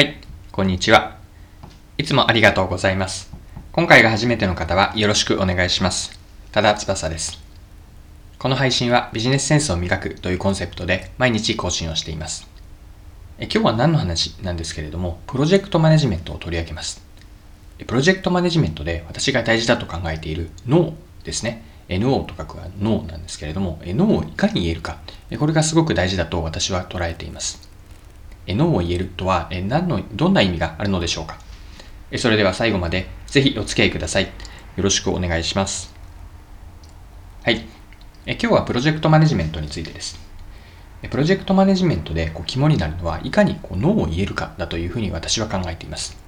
はい、こんにちは。いつもありがとうございます。今回が初めての方はよろしくお願いします。ただ翼です。この配信はビジネスセンスを磨くというコンセプトで毎日更新をしています。え今日は何の話なんですけれども、プロジェクトマネジメントを取り上げます。プロジェクトマネジメントで私が大事だと考えている脳ですね。NO と書くは脳なんですけれども、脳をいかに言えるか、これがすごく大事だと私は捉えています。ノーを言えるとは何の、どんな意味があるのでしょうか？それでは最後までぜひお付き合いください。よろしくお願いします。はい。え今日はプロジェクトマネジメントについてです。プロジェクトマネジメントでこう肝になるのはいかにこうノーを言えるかだというふうに私は考えています。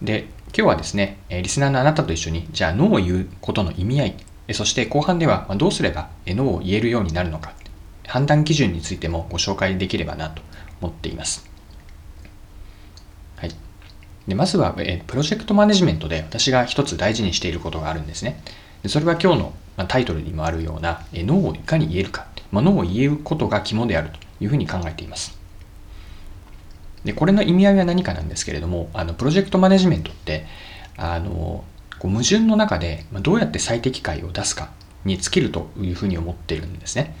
で、今日はですね、リスナーのあなたと一緒に、じゃあノーを言うことの意味合い、そして後半ではどうすればノーを言えるようになるのか、判断基準についてもご紹介できればなと思っています。はい、でまずは、えプロジェクトマネジメントで私が一つ大事にしていることがあるんですね。でそれは今日の、まタイトルにもあるような、え脳をいかに言えるか、ま、脳を言えることが肝であるというふうに考えています。でこれの意味合いは何かなんですけれども、あのプロジェクトマネジメントって、あのこう矛盾の中でどうやって最適解を出すかに尽きるというふうに思っているんですね。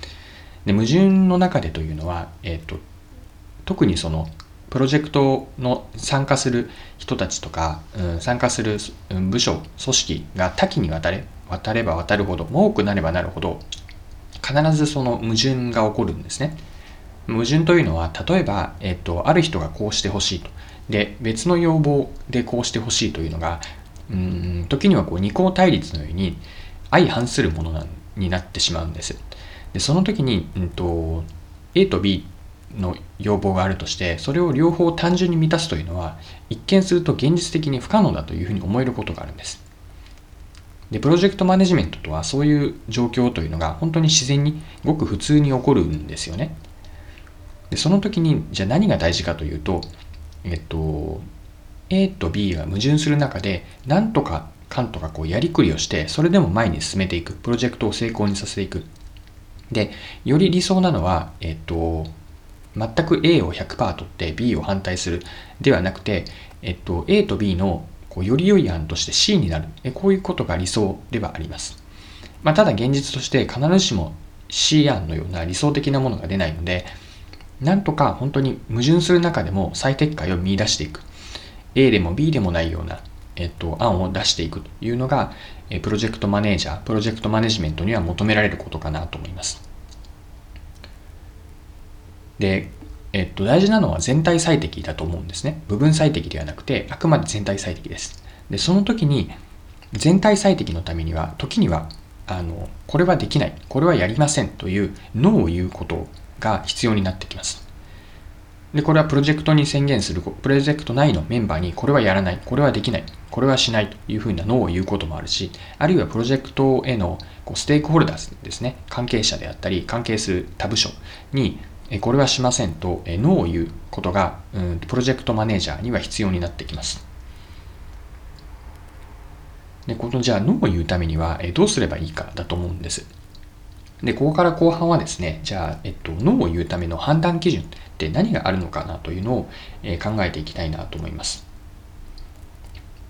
で矛盾の中でというのは、えっ、と特にそのプロジェクトの参加する人たちとか、うん、参加する部署組織が多岐にわたれ渡れば渡るほど多くなればなるほど必ずその矛盾が起こるんですね。矛盾というのは例えば、えっと、ある人がこうしてほしいと。で別の要望でこうしてほしいというのがうん時にはこう二項対立のように相反するものなになってしまうんです。でその時に、うんと、A と B の要望があるとしてそれを両方単純に満たすというのは一見すると現実的に不可能だというふうに思えることがあるんです。でプロジェクトマネジメントとはそういう状況というのが本当に自然にごく普通に起こるんですよね。でその時にじゃあ何が大事かというとえっと A と B が矛盾する中で何とかかんとかこうやりくりをしてそれでも前に進めていく。プロジェクトを成功にさせていく。でより理想なのはえっと全く A を100%取って B を反対する。ではなくて、えっと、A と B のこうより良い案として C になる。えこういうことが理想ではあります、まあ、ただ現実として必ずしも C 案のような理想的なものが出ないのでなんとか本当に矛盾する中でも最適解を見出していく。A でも B でもないような、えっと、案を出していくというのがプロジェクトマネージャープロジェクトマネジメントには求められることかなと思います。で、えっと、大事なのは全体最適だと思うんですね。部分最適ではなくて、あくまで全体最適です。で、その時に、全体最適のためには、時には、あの、これはできない、これはやりませんというノーを言うことが必要になってきます。で、これはプロジェクトに宣言する、プロジェクト内のメンバーにこれはやらない、これはできない、これはしないというふうなノーを言うこともあるし、あるいはプロジェクトへのこうステークホルダーですね、関係者であったり、関係する他部署にこれはしませんと、ノーを言うことが、うん、プロジェクトマネージャーには必要になってきます。で、このじゃあノーを言うためには、どうすればいいかだと思うんです。で、ここから後半はですね、じゃあ、えっと、ノーを言うための判断基準って何があるのかなというのを、考えていきたいなと思います。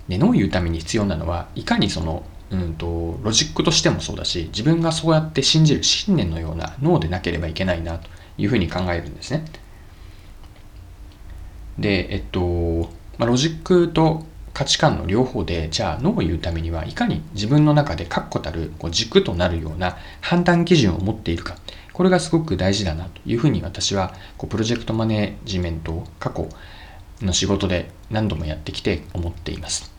で、ノーを言うために必要なのは、いかにその、うんと、ロジックとしてもそうだし、自分がそうやって信じる信念のようなノーでなければいけないなというふうに考えるんですね。で、えっと、まあ、ロジックと価値観の両方で、じゃあ、ノーを言うためにはいかに自分の中で確固たるこう軸となるような判断基準を持っているか。これがすごく大事だなというふうに私はこうプロジェクトマネジメントを過去の仕事で何度もやってきて思っています。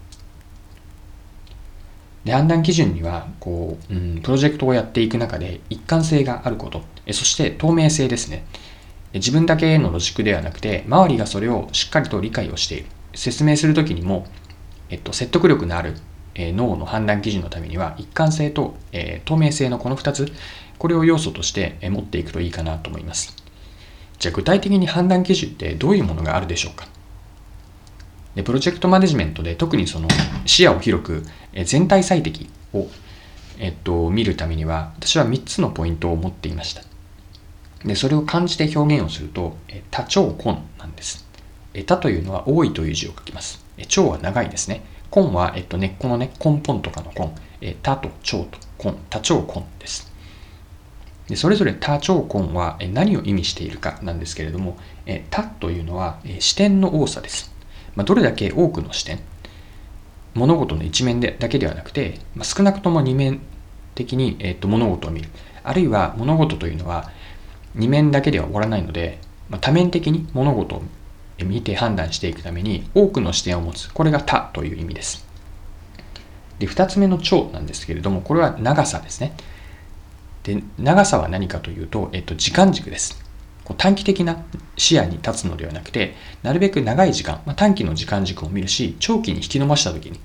で判断基準にはこう、うん、プロジェクトをやっていく中で一貫性があること。そして透明性ですね。自分だけのロジックではなくて周りがそれをしっかりと理解をしている。説明するときにも、えっと、説得力のある、え、脳の判断基準のためには一貫性と、え、透明性のこの2つこれを要素としてえ持っていくといいかなと思います。じゃあ具体的に判断基準ってどういうものがあるでしょうか？でプロジェクトマネジメントで特にその視野を広く全体最適を、えっと、見るためには私は3つのポイントを持っていましたでそれを感じて表現をすると多長根なんですえたというのは多いという字を書きます。え蝶は長いですね。根は、えっと、根っこのね、根本とかの根。えたと蝶と根、多蝶根です。でそれぞれ多聴根は何を意味しているかなんですけれども、多というのは視点の多さです。まあ、どれだけ多くの視点、物事の一面でだけではなくて、まあ、少なくとも二面的に、えー、と物事を見る。あるいは物事というのは二面だけでは終わらないので、まあ、多面的に物事を見て判断していくために多くの視点を持つ。これが多という意味です。で、二つ目の長なんですけれども、これは長さですね。で、長さは何かというと、えっと、時間軸です。こう短期的な視野に立つのではなくて、なるべく長い時間、まあ、短期の時間軸を見るし、長期に引き伸ばしたときに、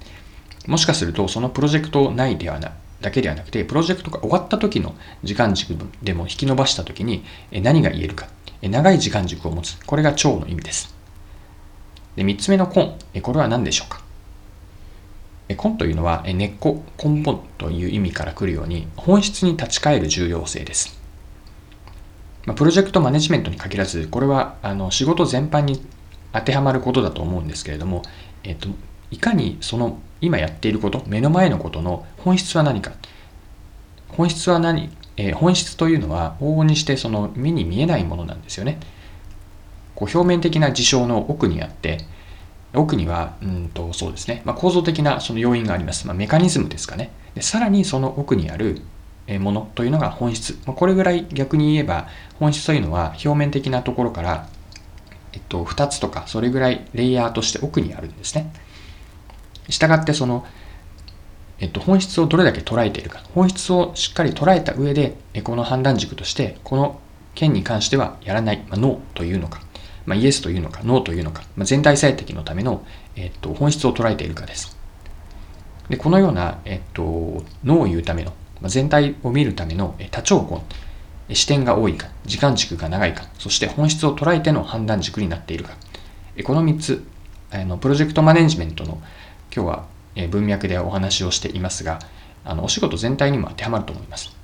もしかするとそのプロジェクト内ではなだけではなくて、プロジェクトが終わった時の時間軸でも引き伸ばしたときに何が言えるか。長い時間軸を持つ。これが長の意味です。で3つ目の根。これは何でしょうか根というのは根っこ、根本という意味から来るように本質に立ち返る重要性です。まあ、プロジェクトマネジメントに限らず、これはあの仕事全般に当てはまることだと思うんですけれども、えっと、いかにその今やっていること、目の前のことの本質は何か。本質は何、えー、本質というのは往々にしてその目に見えないものなんですよね。こう表面的な事象の奥にあって、奥には、うんとそうですね、まあ、構造的なその要因があります。まあ、メカニズムですかね。でさらにその奥にあるものというのが本質。これぐらい逆に言えば、本質というのは表面的なところから、えっと、2つとか、それぐらいレイヤーとして奥にあるんですね。したがって、その、えっと、本質をどれだけ捉えているか。本質をしっかり捉えた上で、この判断軸として、この件に関してはやらない、まあ、ノーというのか、まあ、イエスというのか、ノーというのか、まあ、全体最適のための、えっと、本質を捉えているかです。で、このような、えっと、ノーを言うための全体を見るための多聴根、視点が多いか、時間軸が長いか、そして本質を捉えての判断軸になっているか。この3つ、あのプロジェクトマネジメントの今日は文脈でお話をしていますが、あのお仕事全体にも当てはまると思います。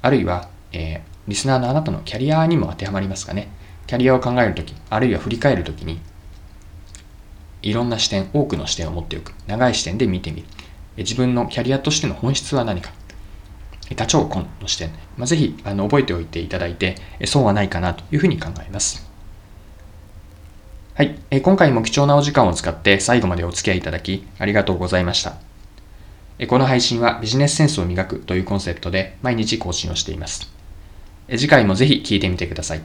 あるいは、えー、リスナーのあなたのキャリアにも当てはまりますかね。キャリアを考えるとき、あるいは振り返るときに、いろんな視点、多くの視点を持っておく。長い視点で見てみる。自分のキャリアとしての本質は何か。多聴根の視点、まあ、ぜひあの覚えておいていただいて、損はないかなというふうに考えます。はい、え今回も貴重なお時間を使って最後までお付き合いいただきありがとうございました。この配信はビジネスセンスを磨くというコンセプトで毎日更新をしています。次回もぜひ聴いてみてください。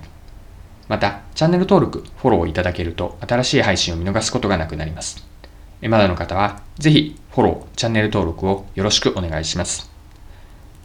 また、チャンネル登録、フォローいただけると新しい配信を見逃すことがなくなります。まだの方は、ぜひフォロー、チャンネル登録をよろしくお願いします。